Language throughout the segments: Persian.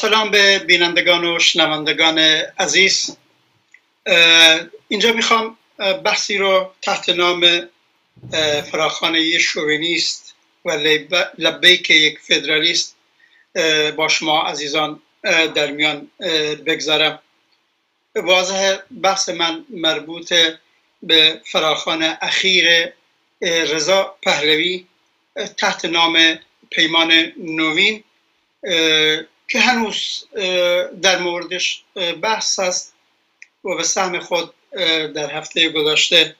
سلام به بینندگان و شنوندگان عزیز. اینجا می‌خوام بحثی رو تحت نام فراخانه شوونیست و لبیک یک فدرالیست با شما عزیزان در میان بگذارم. واضح بحث من مربوط به فراخان اخیر رضا پهلوی تحت نام پیمان نوین. که هنوز در موردش بحث است و به سهم خود در هفته گذشته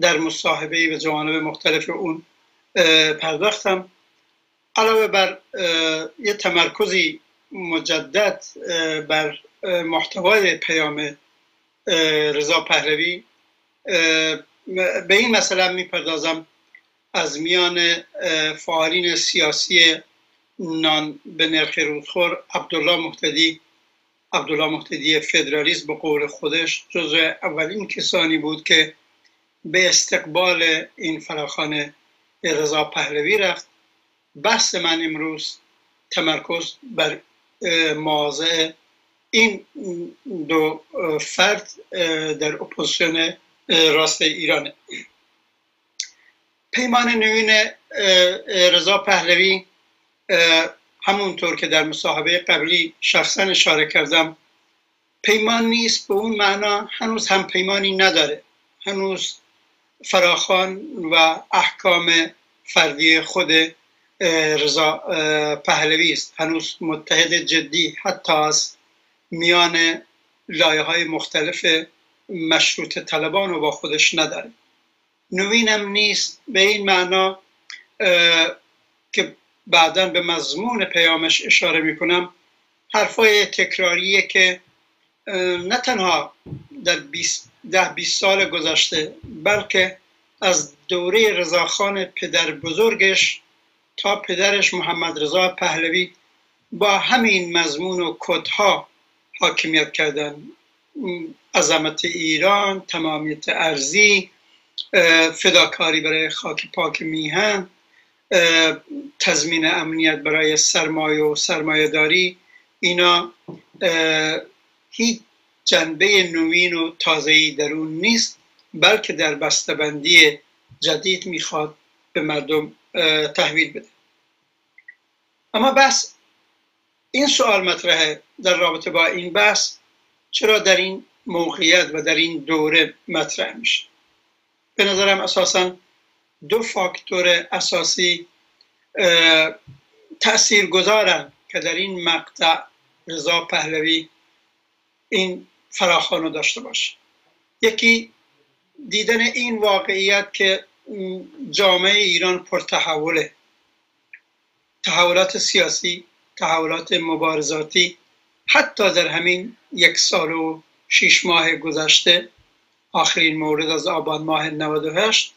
در مصاحبه به جوانب مختلف اون پرداختم. علاوه بر یه تمرکزی مجدد بر محتوای پیام رضا پهلوی به این مسئله می‌پردازم. از میان فعالین سیاسی نان به نرخ رودخور عبدالله محتدی عبدالله محتدی فدرالیست به قول خودش جزو اولین کسانی بود که به استقبال این فراخانه رضا پهلوی رفت. بحث من امروز تمرکز بر مواضع این دو فرد در اپوزیسیون راست ایرانه. پیمان نوین رضا پهلوی همونطور که در مصاحبه قبلی شخصا اشاره کردم پیمان نیست به اون معنا هنوز هم پیمانی نداره. هنوز فراخان و احکام فردی خود رضا پهلوی است. هنوز متحد جدی حتی از میان لایه های مختلف مشروط طلبان رو با خودش نداره. نوینم نیست به این معنا که بعدا به مضمون پیامش اشاره می‌کنم. حرفای تکراریه که نه تنها در ده 20 سال گذشته بلکه از دوره رضاخان پدر بزرگش تا پدرش محمد رضا پهلوی با همین مضمون و کدها حاکمیت کردن. عظمت ایران تمامیت ارزی فداکاری برای خاک پاک میهن تضمین امنیت برای سرمایه و سرمایه داری اینا هیچ جنبه نوین و تازه‌ای در اون نیست بلکه در بسته‌بندی جدید می‌خواد به مردم تحویل بده. اما بس این سوال مطرحه در رابطه با این بحث چرا در این موقعیت و در این دوره مطرح میشه؟ به نظرم اساسا دو فاکتور اساسی تأثیر گذارن که در این مقطع رضا پهلوی این فراخانو داشته باشه. یکی دیدن این واقعیت که جامعه ایران پرتحوله. تحولات سیاسی تحولات مبارزاتی حتی در همین یک سال و شیش ماه گذشته آخرین مورد از آبان ماه 98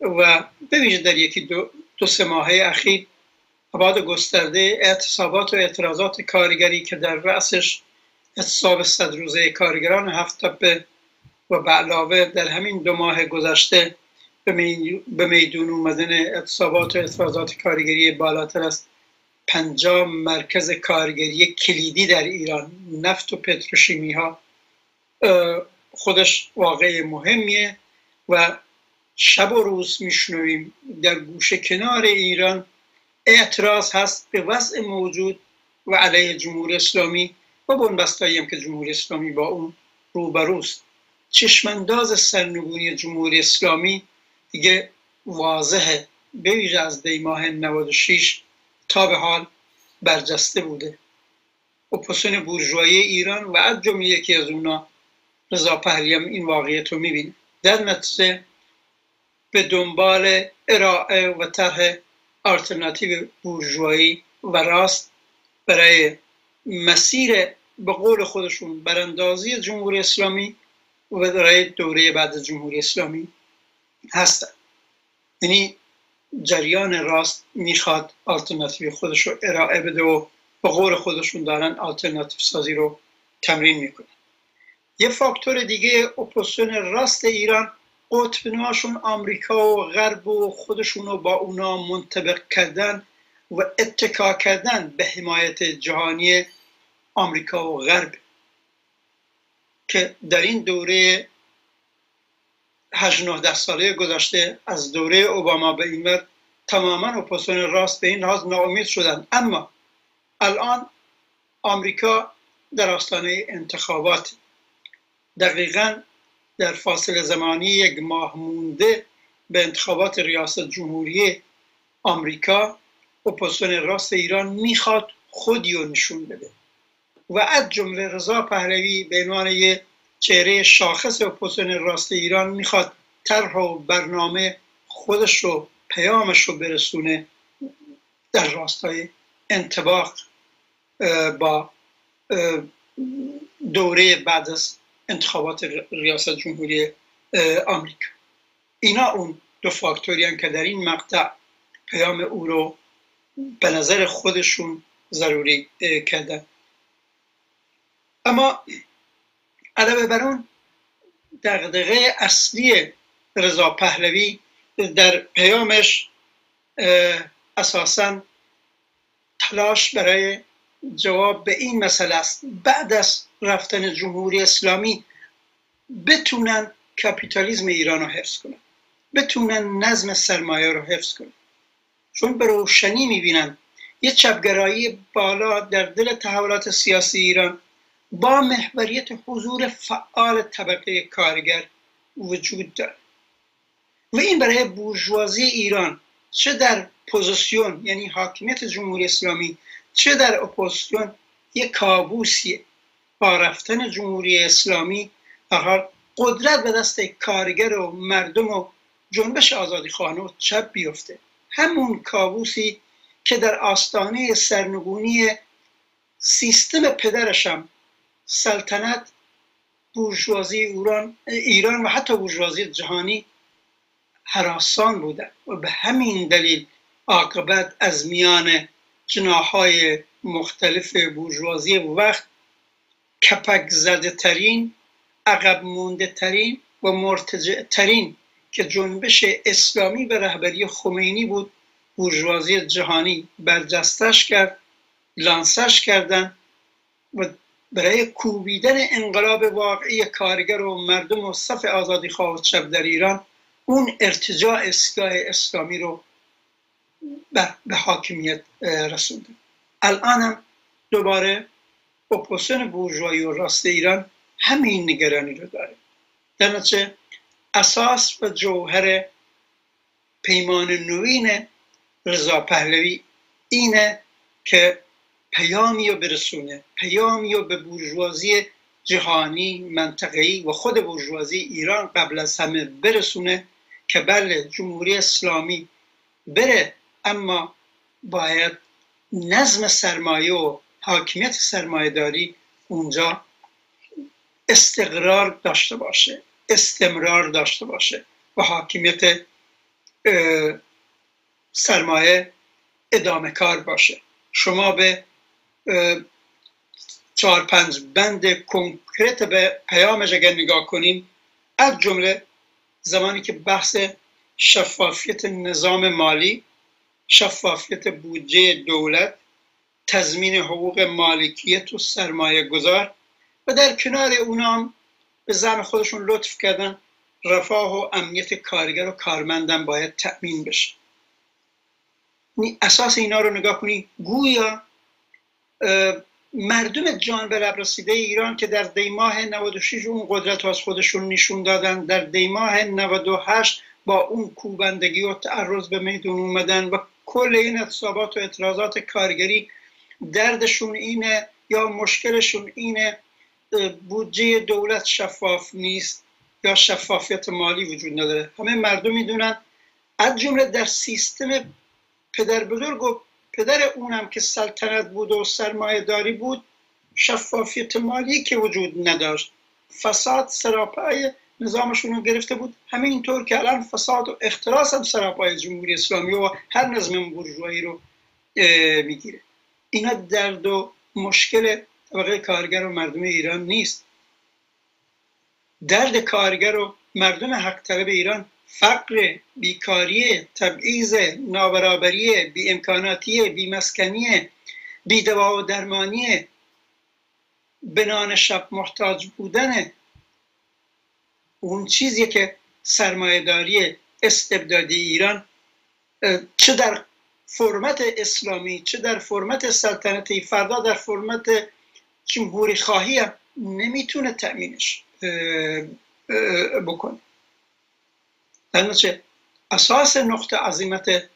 و ببینید در یکی دو, دو سه ماهه اخیر ابعاد گسترده اعتصابات و اعتراضات کارگری که در رأسش اعتصاب صد روزه کارگران هفت تپه و به علاوه در همین دو ماه گذشته به میدون اومدن اعتصابات و اعتراضات کارگری بالاتر است پنجاه مرکز کارگری کلیدی در ایران نفت و پتروشیمی ها خودش واقع مهمیه و شب و روز میشنویم در گوشه کنار ایران. اعتراض هست به وضع موجود و علیه جمهوری اسلامی و بنبستایی هم که جمهوری اسلامی با اون روبروست. چشمانداز سرنگونی جمهوری اسلامی دیگه واضحه. به از دی ماه 96 تا به حال برجسته بوده. اپوسیون بورژوایی ایران و از جمله یکی از اونا رضا پهلی هم این واقعیت رو می‌بینه. در نتیجه به دنبال ارائه و طرح آلترناتیو بورژوایی و راست برای مسیر به قول خودشون براندازی جمهوری اسلامی و برای دوره بعد جمهوری اسلامی هستن. یعنی جریان راست می‌خواد آلترناتیو خودش رو ارائه بده و به قول خودشون دارن آلترناتیو سازی رو تمرین می‌کنن یه فاکتور دیگه اپوزیسیون راست ایران قطب آمریکا و غرب و خودشون رو با اونا منطبق کردن و اتکا کردن به حمایت جهانی آمریکا و غرب. که در این دوره 8 ساله گذشته از دوره اوباما به این تماما اپوزیسیون راست به این لحاظ ناامید شدن. اما الان آمریکا در آستانه انتخابات. دقیقا در فاصله زمانی یک ماه مونده به انتخابات ریاست جمهوری آمریکا اپوزیسیون راست ایران می‌خواد خودی رو نشون بده. و از جمله رضا پهلوی به عنوان یک چهره شاخص اپوزیسیون راست ایران می‌خواد طرح و برنامه خودش رو پیامش رو برسونه در راستای انطباق با دوره بعد از انتخابات ریاست جمهوری آمریکا. اینا اون دو فاکتوری که در این مقطع پیام او رو به نظر خودشون ضروری کردن. اما علاوه بر اون دقدقه اصلی رضا پهلوی در پیامش اساسا تلاش برای جواب به این مسئله است. بعد از رفتن جمهوری اسلامی بتونن کپیتالیزم ایران رو حفظ کنن. بتونن نظم سرمایه رو حفظ کنن. چون به روشنی می‌بینن. یه چپگرایی بالا در دل تحولات سیاسی ایران با محوریت حضور فعال طبقه کارگر وجود داره. و این برای بورژوازی ایران چه در پوزیسیون یعنی حاکمیت جمهوری اسلامی چه در اپوزیسیون یک کابوسیه با رفتن جمهوری اسلامی حال قدرت به دست کارگر و مردم و جنبش آزادی خواهانه و چپ بیفته. همون کابوسی که در آستانه سرنگونی سیستم پدرشم سلطنت بورژوازی ایران و حتی بورژوازی جهانی حراسان بودن و به همین دلیل عاقبت از میان جناهای مختلف بورژوازی وقت کپک زده ترین عقب مونده ترین و مرتجع ترین که جنبش اسلامی به رهبری خمینی بود بورژوازی جهانی برجستش کرد لانسش کردن و برای کوبیدن انقلاب واقعی کارگر و مردم و صف آزادی خواه شب در ایران اون ارتجاع اصلاح اسلامی رو به حاکمیت رسونده الان هم دوباره اپوزیسیون بورژوایی و راست ایران همین نگرانی رو داره. در اساس و جوهر پیمان نوین رضا پهلوی اینه که پیامی رو برسونه پیامی رو به بورژوازی جهانی منطقه‌ای و خود بورژوازی ایران قبل از همه برسونه که بله جمهوری اسلامی بره اما باید نظم سرمایه و حاکمیت سرمایه داری اونجا استقرار داشته باشه استمرار داشته باشه و حاکمیت سرمایه ادامه کار باشه. شما به چهار پنج بند کنکرت به پیامش اگر نگاه کنیم از جمله زمانی که بحث شفافیت نظام مالی شفافیت بودجه دولت تضمین حقوق مالکیت و سرمایه گذار و در کنار اونام به زن خودشون لطف کردن رفاه و امنیت کارگر و کارمندم باید تأمین بشه. اساس اینا رو نگاه کنی گویا مردم جان به لب رسیده ایران که در دیماه 96 اون قدرت از خودشون نشون دادن در دیماه 98 با اون کوبندگی و تعرض به میدون اومدن و کل این اعتصابات و اعتراضات کارگری دردشون اینه یا مشکلشون اینه بودجه دولت شفاف نیست یا شفافیت مالی وجود نداره. همه مردم می‌دونن. از جمله در سیستم پدر بزرگ و پدر اونم که سلطنت بود و سرمایه داری بود شفافیت مالی که وجود نداشت. فساد سراپای نظامشون رو گرفته بود. همه اینطور که الان فساد و اختراس هم سراپای جمهوری اسلامی و هر نظم برجوهایی رو می‌گیره. اینا درد و مشکل طبقه کارگر و مردم ایران نیست. درد کارگر و مردم حق طلب ایران فقر بیکاری تبعیض نابرابری بی امکاناتی بی مسکنی بی دوا و درمانی بنان شب محتاج بودن اون چیزی که سرمایهداری استبدادی ایران چه در فرمت اسلامی چه در فرمت سلطنتی فردا در فرمت جمهوری خواهی هم نمی‌تونه تأمینش بکنه. در اساس نقطه عظیمت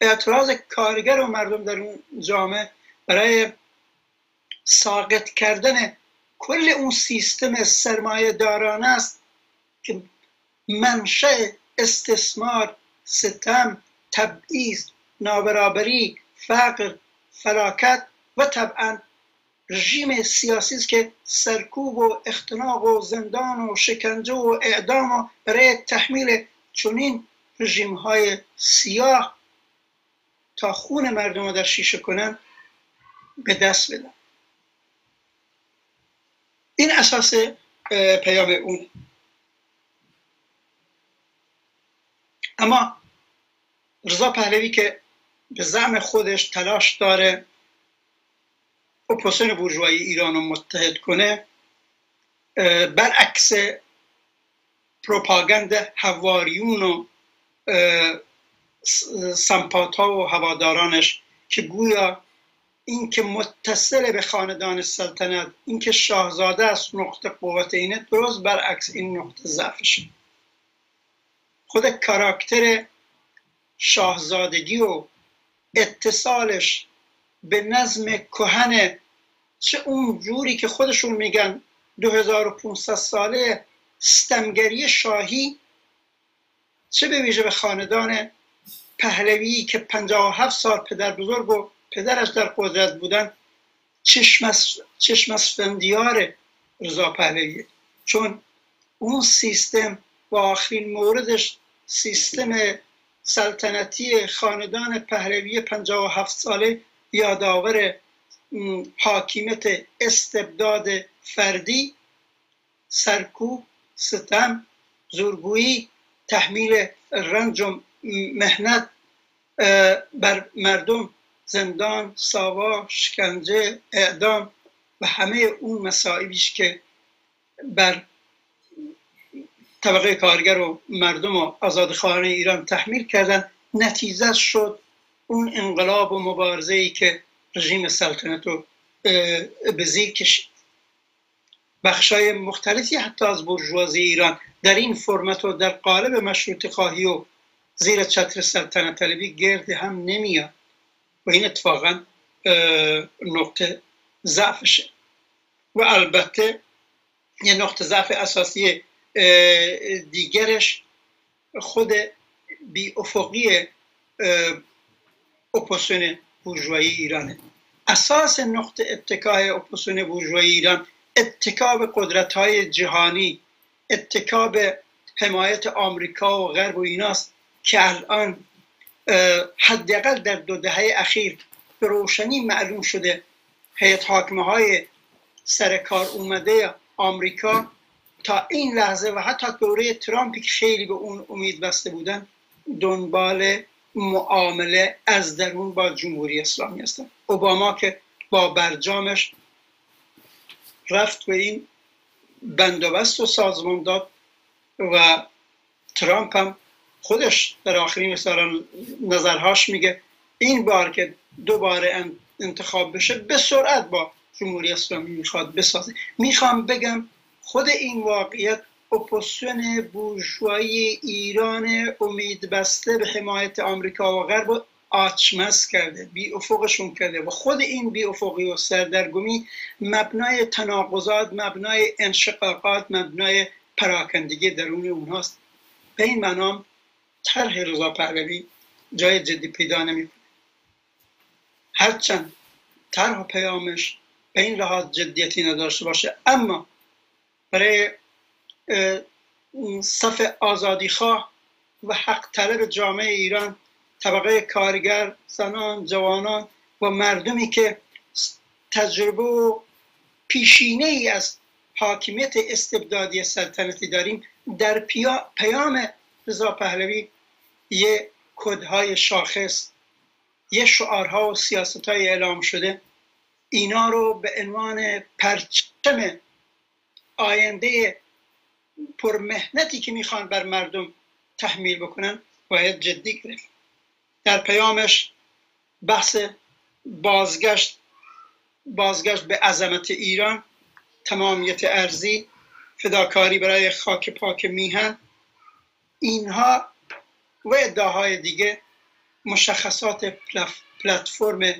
اعتراض کارگر و مردم در اون جامعه برای ساقط کردن کل اون سیستم سرمایه دارانه است که منشأ استثمار ستم تبعیض نابرابری فقر فلاکت و طبعا رژیم سیاسی است که سرکوب و اختناق و زندان و شکنجه و اعدام و برای تحمیل چنین رژیم های سیاه تا خون مردم رو در شیشه کنن به دست بدن. این اساس پیام اون. اما رضا پهلوی که به زعم خودش تلاش داره اپوزیسیون بورژوایی ایران رو متحد کنه برعکس پروپاگند حواریون و سمپاتا و هوادارانش که گویا اینکه متصل به خاندان سلطنت اینکه شاهزاده است نقطه قوت اینه درست برعکس این نقطه ضعفشه. خود کاراکتر شاهزادگی و اتصالش به نظم کهن چه اون جوری که خودشون میگن 2500 ساله ستمگری شاهی چه به ویژه به خاندان پهلوی که 57 سال پدر بزرگ و پدرش در قدرت بودن چشم از فندیار رضا پهلوی. چون اون سیستم با آخرین موردش سیستم سلطنتی خاندان پهلوی 57 ساله یادآور حاکمیت استبداد فردی سرکوب ستم زورگویی تحمیل رنج و مهنت بر مردم زندان ساوا شکنجه اعدام و همه اون مسائبیش که بر طبقه کارگر و مردم و آزادخواهان ایران تحمیل کردن. نتیجه شد اون انقلاب و مبارزه ای که رژیم سلطنت رو به زیر کشید. بخشای مختلفی حتی از برجوازی ایران در این فرمت و در قالب مشروط خواهی و زیر چتر سلطنت طلبی گرد هم نمیاد. و این اتفاقا نقطه ضعفشه. و البته یه نقطه ضعف اساسی دیگرش خود بی افقی اپوسیون بورژوایی ایرانه. اساس نقطه اتکای اپوسیون بورژوایی ایران اتکاب قدرت های جهانی اتکاب حمایت آمریکا و غرب و ایناست که الان حداقل در دو دهه اخیر به روشنی معلوم شده. هیئت حاکمه های سر کار اومده آمریکا تا این لحظه و حتی دوره ترامپی که خیلی به اون امید بسته بودن دنبال معامله از درون با جمهوری اسلامی هستن. اوباما که با برجامش رفت به این بندوبست و سازمان داد و ترامپ هم خودش در آخرین نظرهاش میگه این بار که دوباره انتخاب بشه به سرعت با جمهوری اسلامی می‌خواد بسازه. می‌خوام بگم خود این واقعیت اپوزیسیون بورژوایی ایران امید بسته به حمایت آمریکا و غرب آچمس کرده بی افقشون کرده و خود این بی افقی و سردرگمی مبنای تناقضات مبنای انشقاقات مبنای پراکندگی درون اونهاست. به این منام طرح رضا پهلوی جای جدی پیدا نمی‌کنه. هرچند طرح و پیامش به این لحاظ جدیتی نداشته باشه اما برای صف آزادی خواه و حق طلب جامعه ایران طبقه کارگر زنان جوانان و مردمی که تجربه و پیشینه ای از حاکمیت استبدادی سلطنتی داریم در پیام رضا پهلوی یه کدهای شاخص یه شعارها و سیاست های اعلام شده اینا رو به عنوان پرچم آینده پرمهنتی که می‌خوان بر مردم تحمیل بکنن باید جدی گرفت در پیامش بحث بازگشت بازگشت به عظمت ایران تمامیت ارزی فداکاری برای خاک پاک میهن اینها و ادعاهای دیگه مشخصات پلتفرم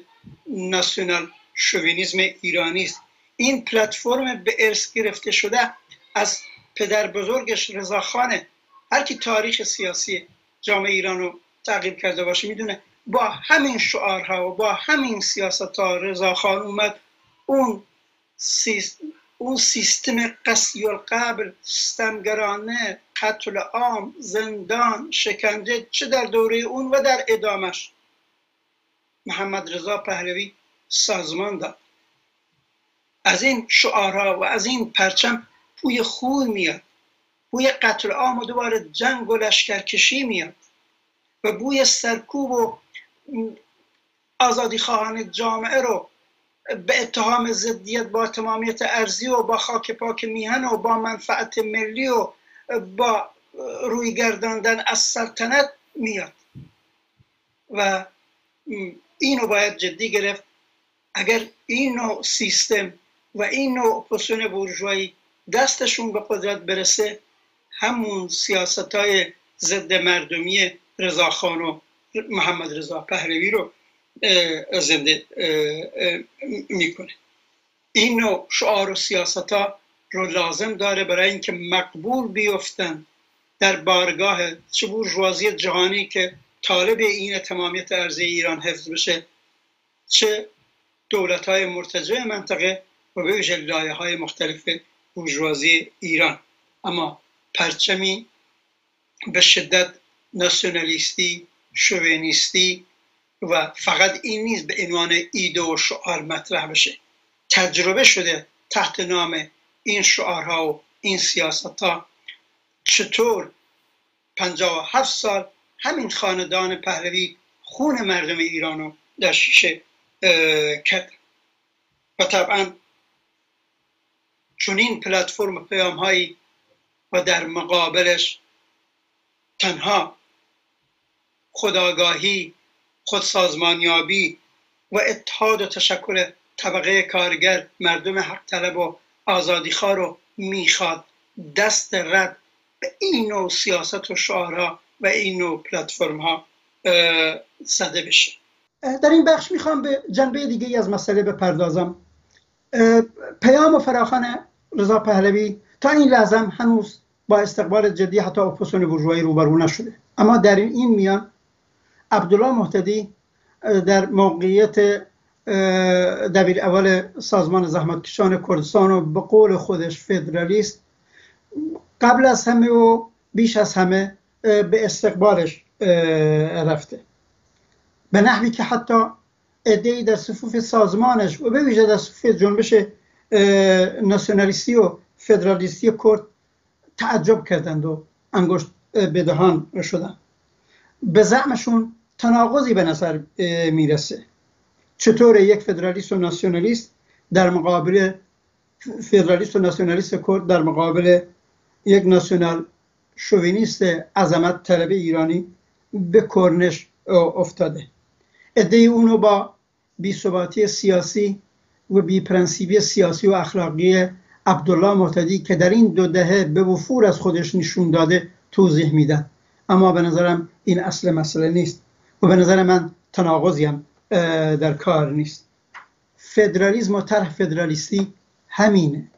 ناسیونال شوینیزم ایرانی است. این پلتفرم به ارث گرفته شده از پدر بزرگش رضاخانه هر کی تاریخ سیاسی جامعه ایران رو تعقیب کرده باشه می‌دونه. با همین شعارها و با همین سیاست ها رضاخان اومد. اون اون سیستم قصی القبر ستمگرانه قتل عام زندان شکنجه چه در دوره اون و در ادامش. محمد رضا پهلوی سازمان داد. از این شعارها و از این پرچم بوی خوی میاد. بوی قتل عام و دوباره جنگ و لشکرکشی میاد. و بوی سرکوب و آزادی خواهان جامعه رو به اتهام ضدیت با تمامیت ارزی و با خاک پاک میهن و با منفعت ملی و با روی گرداندن از سلطنت میاد. و اینو باید جدی گرفت. اگر این نوع سیستم و این نوع اپوزیسیون بورژوایی دستشون به قدرت برسه همون سیاست های ضد مردمی رضاخان و محمد رضا پهلوی رو زنده می‌کنه. این نوع شعار و سیاست ها رو لازم داره برای اینکه مقبول بیفتن در بارگاه چه بورژوازی جهانی که طالب این تمامیت ارزی ایران حفظ بشه چه دولت های مرتجع منطقه و به لایه های مختلف بورژوازی ایران. اما پرچمی به شدت ناسیونالیستی شوینیستی و فقط این نیست به عنوان ایده و شعار مطرح بشه. تجربه شده تحت نام این شعارها و این سیاست ها چطور هفت سال همین خاندان پهلوی خون مردم ایران رو در شیشه کرد و طبعا چون این پلتفرم پیام هایی و در مقابلش تنها خداگاهی خودسازمانیابی و اتحاد و تشکل طبقه کارگر مردم حق طلب و آزادیخواه رو می‌خواد دست رد به این نوع سیاست و شعارها و این نوع پلتفرم ها زده بشه. در این بخش می‌خوام به جنبه دیگه از مسئله بپردازم. پیام و فراخان رضا پهلوی تا این لحظه هنوز با استقبال جدی حتی اپوزیسیون بورژوایی روبرو نشده. اما در این میان عبدالله محتدی در موقعیت دبیر اول سازمان زحمتکشان کردستان و به قول خودش فدرالیست قبل از همه و بیش از همه به استقبالش رفته. به نحوی که حتی ادهی در صفوف سازمانش و به ویژه در صفوف جنبش ناسیونالیستی و فدرالیستی کرد تعجب کردند و انگشت بدهان شدن به زعمشون تناقضی به نظر می‌رسه. چطور یک فدرالیست و ناسیونالیست در مقابل فدرالیست و ناسیونالیست کرد در مقابل یک ناسیونال شوینیست عظمت طلب ایرانی به کرنش افتاده؟ عده اونو با بیثباتی سیاسی و بیپرنسیبی سیاسی و اخلاقی عبدالله معتدی که در این دو دهه به وفور از خودش نشون داده توضیح میدن. اما به نظرم این اصل مسئله نیست و به نظر من تناقضی هم در کار نیست. فدرالیزم و طرح فدرالیستی همینه.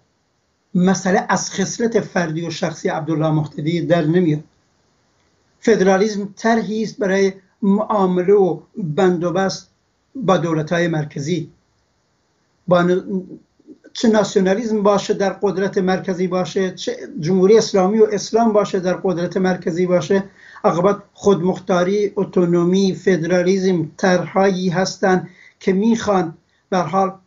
مسئله از خصلت فردی و شخصی عبدالله محتدی در نمیاد. فدرالیزم طرحی است برای معامله و بندوبست با دولت های مرکزی. با چه ناسیونالیزم باشه در قدرت مرکزی باشه چه جمهوری اسلامی و اسلام باشه در قدرت مرکزی باشه عقبت خودمختاری اتونومی فدرالیزم طرحهایی هستند که می‌خوان به حال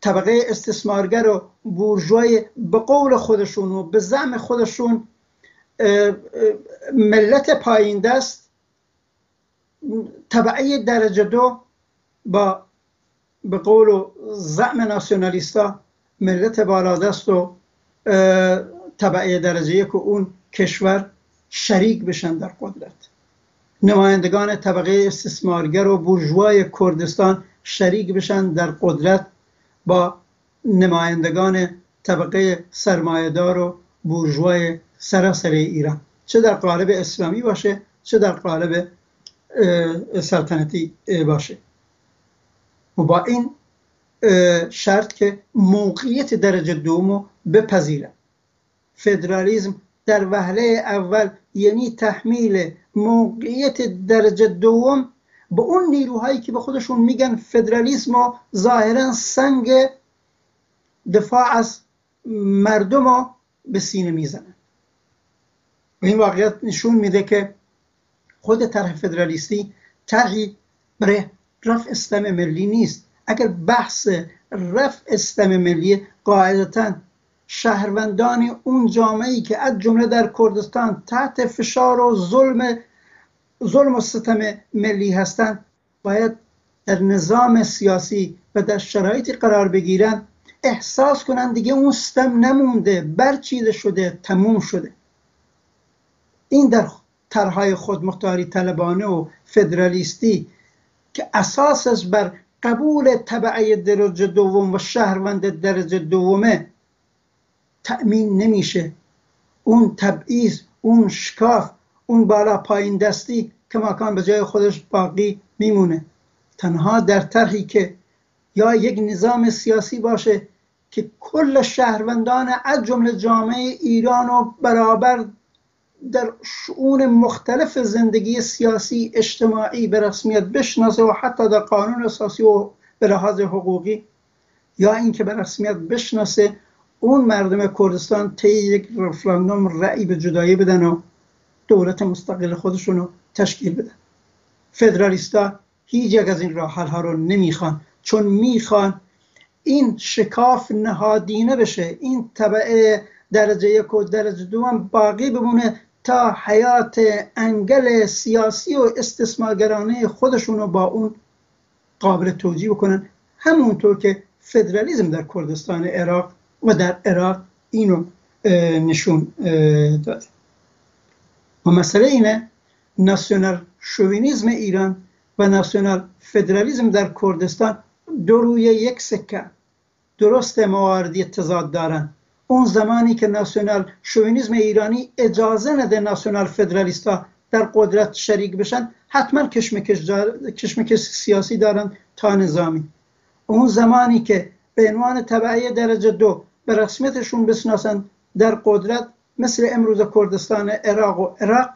طبقه استثمارگر و بورژوای به قول خودشون و به زم خودشون ملت پایین دست طبقه درجه دو با به قول و زعم ناسیونالیستا ملت بالادست و طبعه درجه یک اون کشور شریک بشن در قدرت. نمایندگان طبقه استثمارگر و بورژوای کردستان شریک بشن در قدرت با نمایندگان طبقه سرمایهدار و بورژوای سراسر ایران. چه در قالب اسلامی باشه چه در قالب سلطنتی باشه. و با این شرط که موقعیت درجه دومو بپذیرن فدرالیزم در وهله اول یعنی تحمیل موقعیت درجه دوم به اون نیروهایی که به خودشون میگن فدرالیسم ظاهرا سنگ دفاع از مردم رو به سینه می‌زنن. این واقعیت نشون میده که خود طرح فدرالیستی طرحی برای رفع استم ملی نیست. اگر بحث رفع استم ملی قاعدتا شهروندان اون جامعه که از جمله در کردستان تحت فشار و ظلم ظلم و ستم ملی هستند باید در نظام سیاسی و در شرایطی قرار بگیرن احساس کنن دیگه اون ستم نمونده برچیده شده تموم شده. این در طرحهای خودمختاری طلبانه و فدرالیستی که اساسش بر قبول طبعه درجه دوم و شهروند درجه دومه تأمین نمیشه. اون تبعیض اون شکاف اون بالا پایین دستی که ماکان به جای خودش باقی میمونه. تنها در طرحی که یا یک نظام سیاسی باشه که کل شهروندان از جمله جامعه ایران و برابر در شعون مختلف زندگی سیاسی اجتماعی به رسمیت بشناسه و حتی در قانون اساسی و به لحاظ حقوقی یا اینکه به رسمیت بشناسه اون مردم کردستان طی یک رفراندوم رأی به جدایی بدن و دولت مستقل خودشون رو تشکیل بدن. فدرالیستا هیچ یک از این راه ها رو نمی‌خوان چون می‌خوان این شکاف نهادینه بشه. این طبعه درجه یک و درجه دو هم باقی بمونه. تا حیات انگل سیاسی و استثمارگرانه خودشون رو با اون قابل توجیه بکنن. همونطور که فدرالیزم در کردستان عراق و در عراق اینو نشون داده. و مسئله اینه ناسیونال شوینیزم ایران و ناسیونال فدرالیزم در کردستان دو روی یک سکه درست مواردی تضاد دارن. اون زمانی که ناسیونال شوینیزم ایرانی اجازه نده ناسیونال فدرالیستا در قدرت شریک بشن حتما کشمکش, کشمکش سیاسی دارن تا نظامی. اون زمانی که به عنوان طبعه درجه دو به رسمیتشون بسناسن در قدرت مثل امروز کردستان عراق و عراق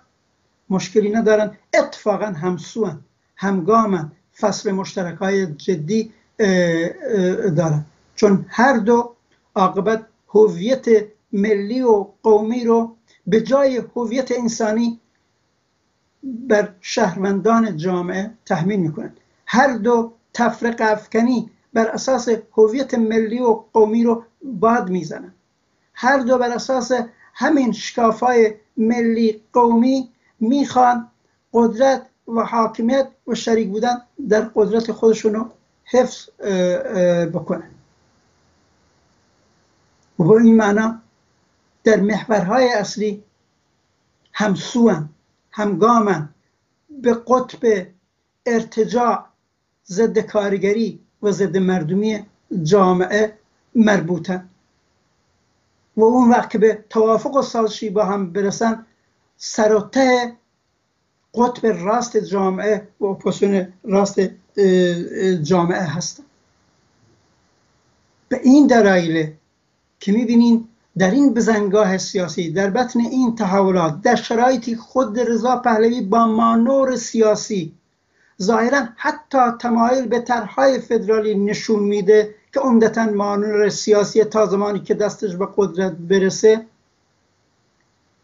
مشکلی ندارن. اتفاقا همسوان همگامن فصل مشترک های جدی دارن. چون هر دو عاقبت هویت ملی و قومی رو به جای هویت انسانی بر شهروندان جامعه تحمیل می‌کنند هر دو تفرق افکنی بر اساس هویت ملی و قومی رو باد می‌زنن. هر دو بر اساس همین شکافای ملی قومی می‌خوان قدرت و حاکمیت و شریک بودن در قدرت خودشون رو حفظ بکنن. و با این معنا در محورهای اصلی همسوان همگامن به قطب ارتجاع ضد کارگری و ضد مردمی جامعه مربوطن و اون وقت که به توافق و سازشی با هم برسن سر قطب راست جامعه و اپوزیسیون راست جامعه هستن. به این دلایل که می‌بینین در این بزنگاه سیاسی در بطن این تحولات در شرایطی خود رضا پهلوی با مانور سیاسی ظاهرا حتی تمایل به طرحهای فدرالی نشون میده که عمدتا مانور سیاسی تا زمانی که دستش به قدرت برسه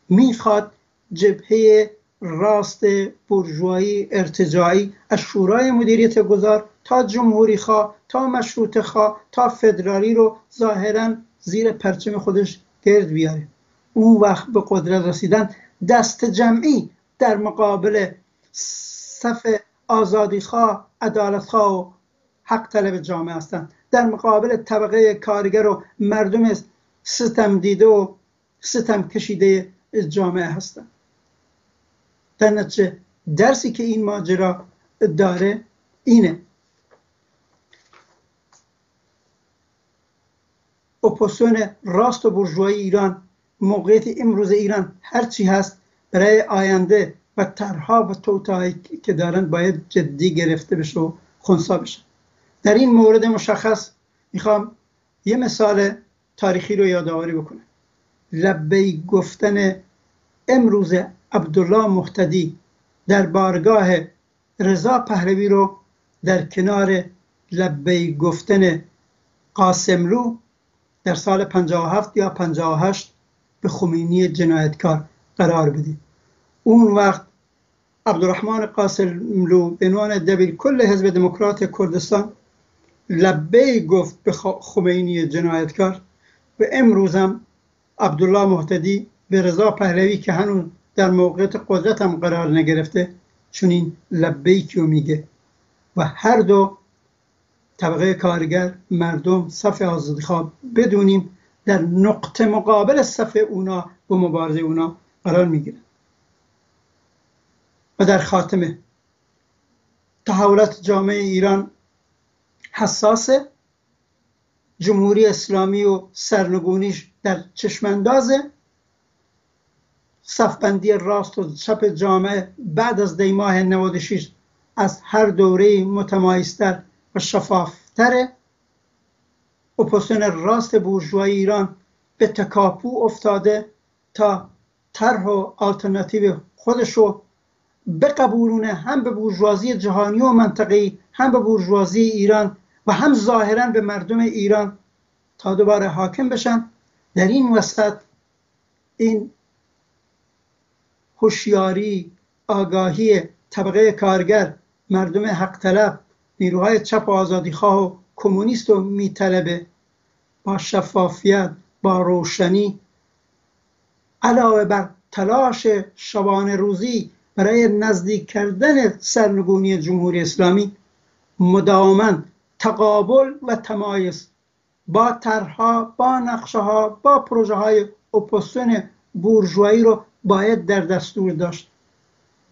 می‌خواد جبهه راست برجوهایی ارتجاعی از شورای مدیریت گذار تا جمهوری خواه تا مشروط خواه تا فدرالی رو ظاهرا زیر پرچم خودش گرد بیاره. اون وقت به قدرت رسیدن دست جمعی در مقابل صف آزادی خواه عدالت خواه و حق طلب جامعه هستند. در مقابل طبقه کارگر و مردم ستم دیده و ستم کشیده جامعه هستند. در درسی که این ماجرا داره اینه. اپوزیسیون راست و برجوهای ایران موقعیت امروز ایران هرچی هست برای آینده و طرحها و توتایی که دارن باید جدی گرفته بشه و خونسا بشه. در این مورد مشخص می‌خوام یه مثال تاریخی رو یادآوری بکنم. لبی گفتن امروز عبدالله مختدی در بارگاه رضا پهلوی رو در کنار لبی گفتن قاسملو در سال 57 یا 58 به خمینی جنایتکار قرار بدید اون وقت عبدالرحمن قاسملو به عنوان دبیر کل حزب دموکرات کردستان لبه گفت به خمینی جنایتکار و امروزم عبدالله محتدی به رضا پهلوی که هنوز در موقعیت قدرت هم قرار نگرفته چون این لبیکیو میگه. و هر دو طبقه کارگر مردم صف آزادی خواب بدونیم در نقطه مقابل صف اونا و مبارزه اونا قرار می‌گیره. و در خاتمه تحولات جامعه ایران حساس جمهوری اسلامی و سرنگونیش در چشماندازه. صفبندی راست و چپ جامعه بعد از دیماه 96 از هر دوره متمایزتر و شفافتره اپوزیسیون راست بورژوای ایران به تکاپو افتاده تا طرح و آلترناتیو خودشو بقبولونه هم به بورژوازی جهانی و منطقه‌ای هم به بورژوازی ایران و هم ظاهرا به مردم ایران تا دوباره حاکم بشن. در این وسط این هوشیاری آگاهی طبقه کارگر مردم حق طلب نیروهای چپ و آزادیخواه و کمونیست رو میطلبه با شفافیت با روشنی. علاوه بر تلاش شبانه روزی برای نزدیک کردن سرنگونی جمهوری اسلامی مداوما تقابل و تمایز با طرحها با نقشه ها با پروژه های اپوزیسیون بورژوایی رو باید در دستور داشت.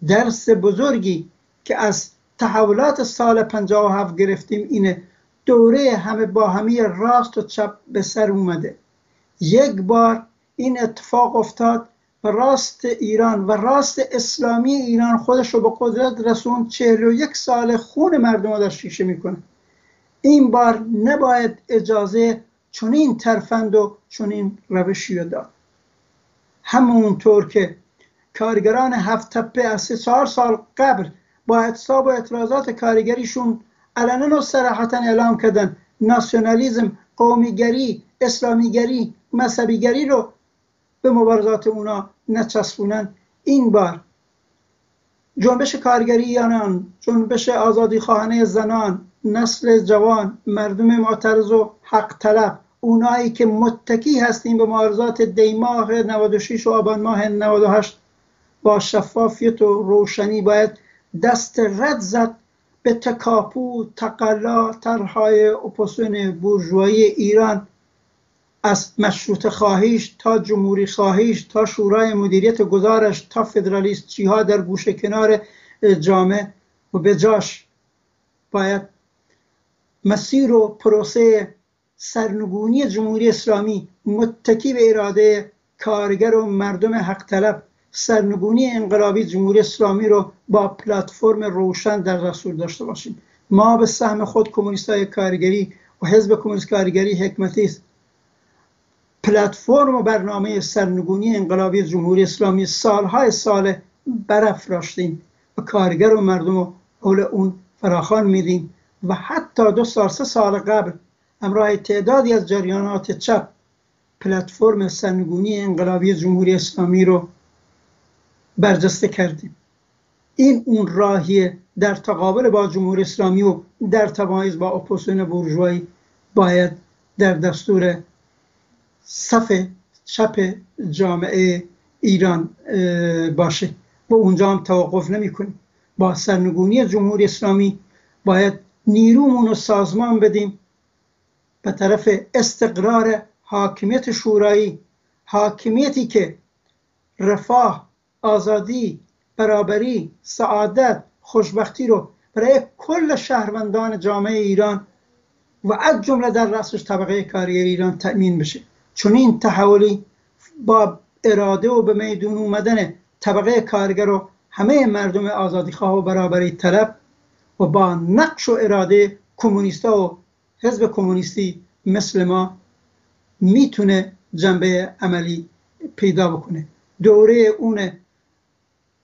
درس بزرگی که از تحولات سال 57 گرفتیم اینه دوره همه با همه راست و چپ به سر اومده. یک بار این اتفاق افتاد و راست ایران و راست اسلامی ایران خودش رو به قدرت رسوند چهل و یک سال خون مردم رو در شیشه می‌کنه. این بار نباید اجازه چنین ترفند و چنین روشی رو داد. همونطور که کارگران هفت تپه از سه سال قبل با اعتصاب و اعتراضات کارگریشون علنا و صراحتا اعلام کردن. ناسیونالیزم قومیگری اسلامیگری مذهبیگری رو به مبارزات اونا نچسبونن. این بار جنبش کارگریانان جنبش آزادی خواهانه زنان نسل جوان مردم معترض و حق طلب اونایی که متکی هستیم به مبارزات دیماه 96 و آبان ماه 98 با شفافیت و روشنی باید دست رد زد به تکاپو تقلا طرحهای اپوزیسیون بورژوایی ایران. از مشروط خواهیش تا جمهوری خواهیش تا شورای مدیریت گذارش تا فدرالیست چیها در گوشه کنار جامعه و به جاش. باید مسیر و پروسه سرنگونی جمهوری اسلامی متکی به اراده کارگر و مردم حق طلب سرنگونی انقلابی جمهوری اسلامی رو با پلتفرم روشن در دستور داشته باشیم. ما به سهم خود کمونیست های کارگری و حزب کمونیست کارگری حکمتی است پلتفرم و برنامه سرنگونی انقلابی جمهوری اسلامی سالهای سال برافراشتیم و کارگر و مردم رو حول اون فراخان میدیم و حتی دو سال سه سال قبل همراه تعدادی از جریانات چپ پلتفرم سرنگونی انقلابی جمهوری اسلامی رو برجسته کردیم. این اون راهیه در تقابل با جمهوری اسلامی و در تمایز با اپوزیسیون بورژوایی باید در دستور صف چپ جامعه ایران باشه. و اونجا هم توقف نمی کنیم. با سرنگونی جمهوری اسلامی باید نیرومون رو سازمان بدیم. به طرف استقرار حاکمیت شورایی حاکمیتی که رفاه آزادی برابری سعادت خوشبختی رو برای کل شهروندان جامعه ایران و از جمله در رأسش طبقه کاری ایران تأمین بشه. چون این تحولی با اراده و به میدون اومدن طبقه کارگر و همه مردم آزادی خواه و برابری طلب و با نقش و اراده کمونیستا و حزب کمونیستی مثل ما می‌تونه جنبه عملی پیدا بکنه. دوره اونه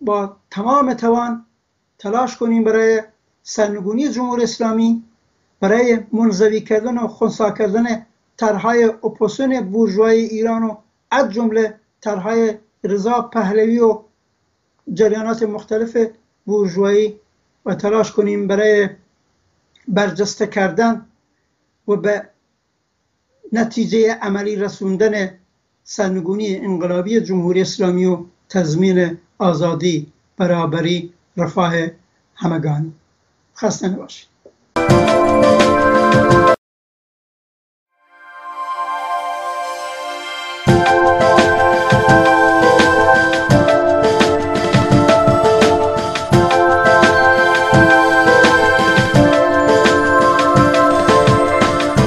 با تمام توان تلاش کنیم برای سرنگونی جمهور اسلامی برای منزوی کردن و خونسا کردن طرحهای اپوسیون بورژوای ایران و از جمله طرحهای رضا پهلوی و جریانات مختلف بورژوایی و تلاش کنیم برای برجسته کردن و به نتیجه عملی رسوندن سرنگونی انقلابی جمهوری اسلامی و تضمین آزادی برابری رفاه همگان. خسته نباشید.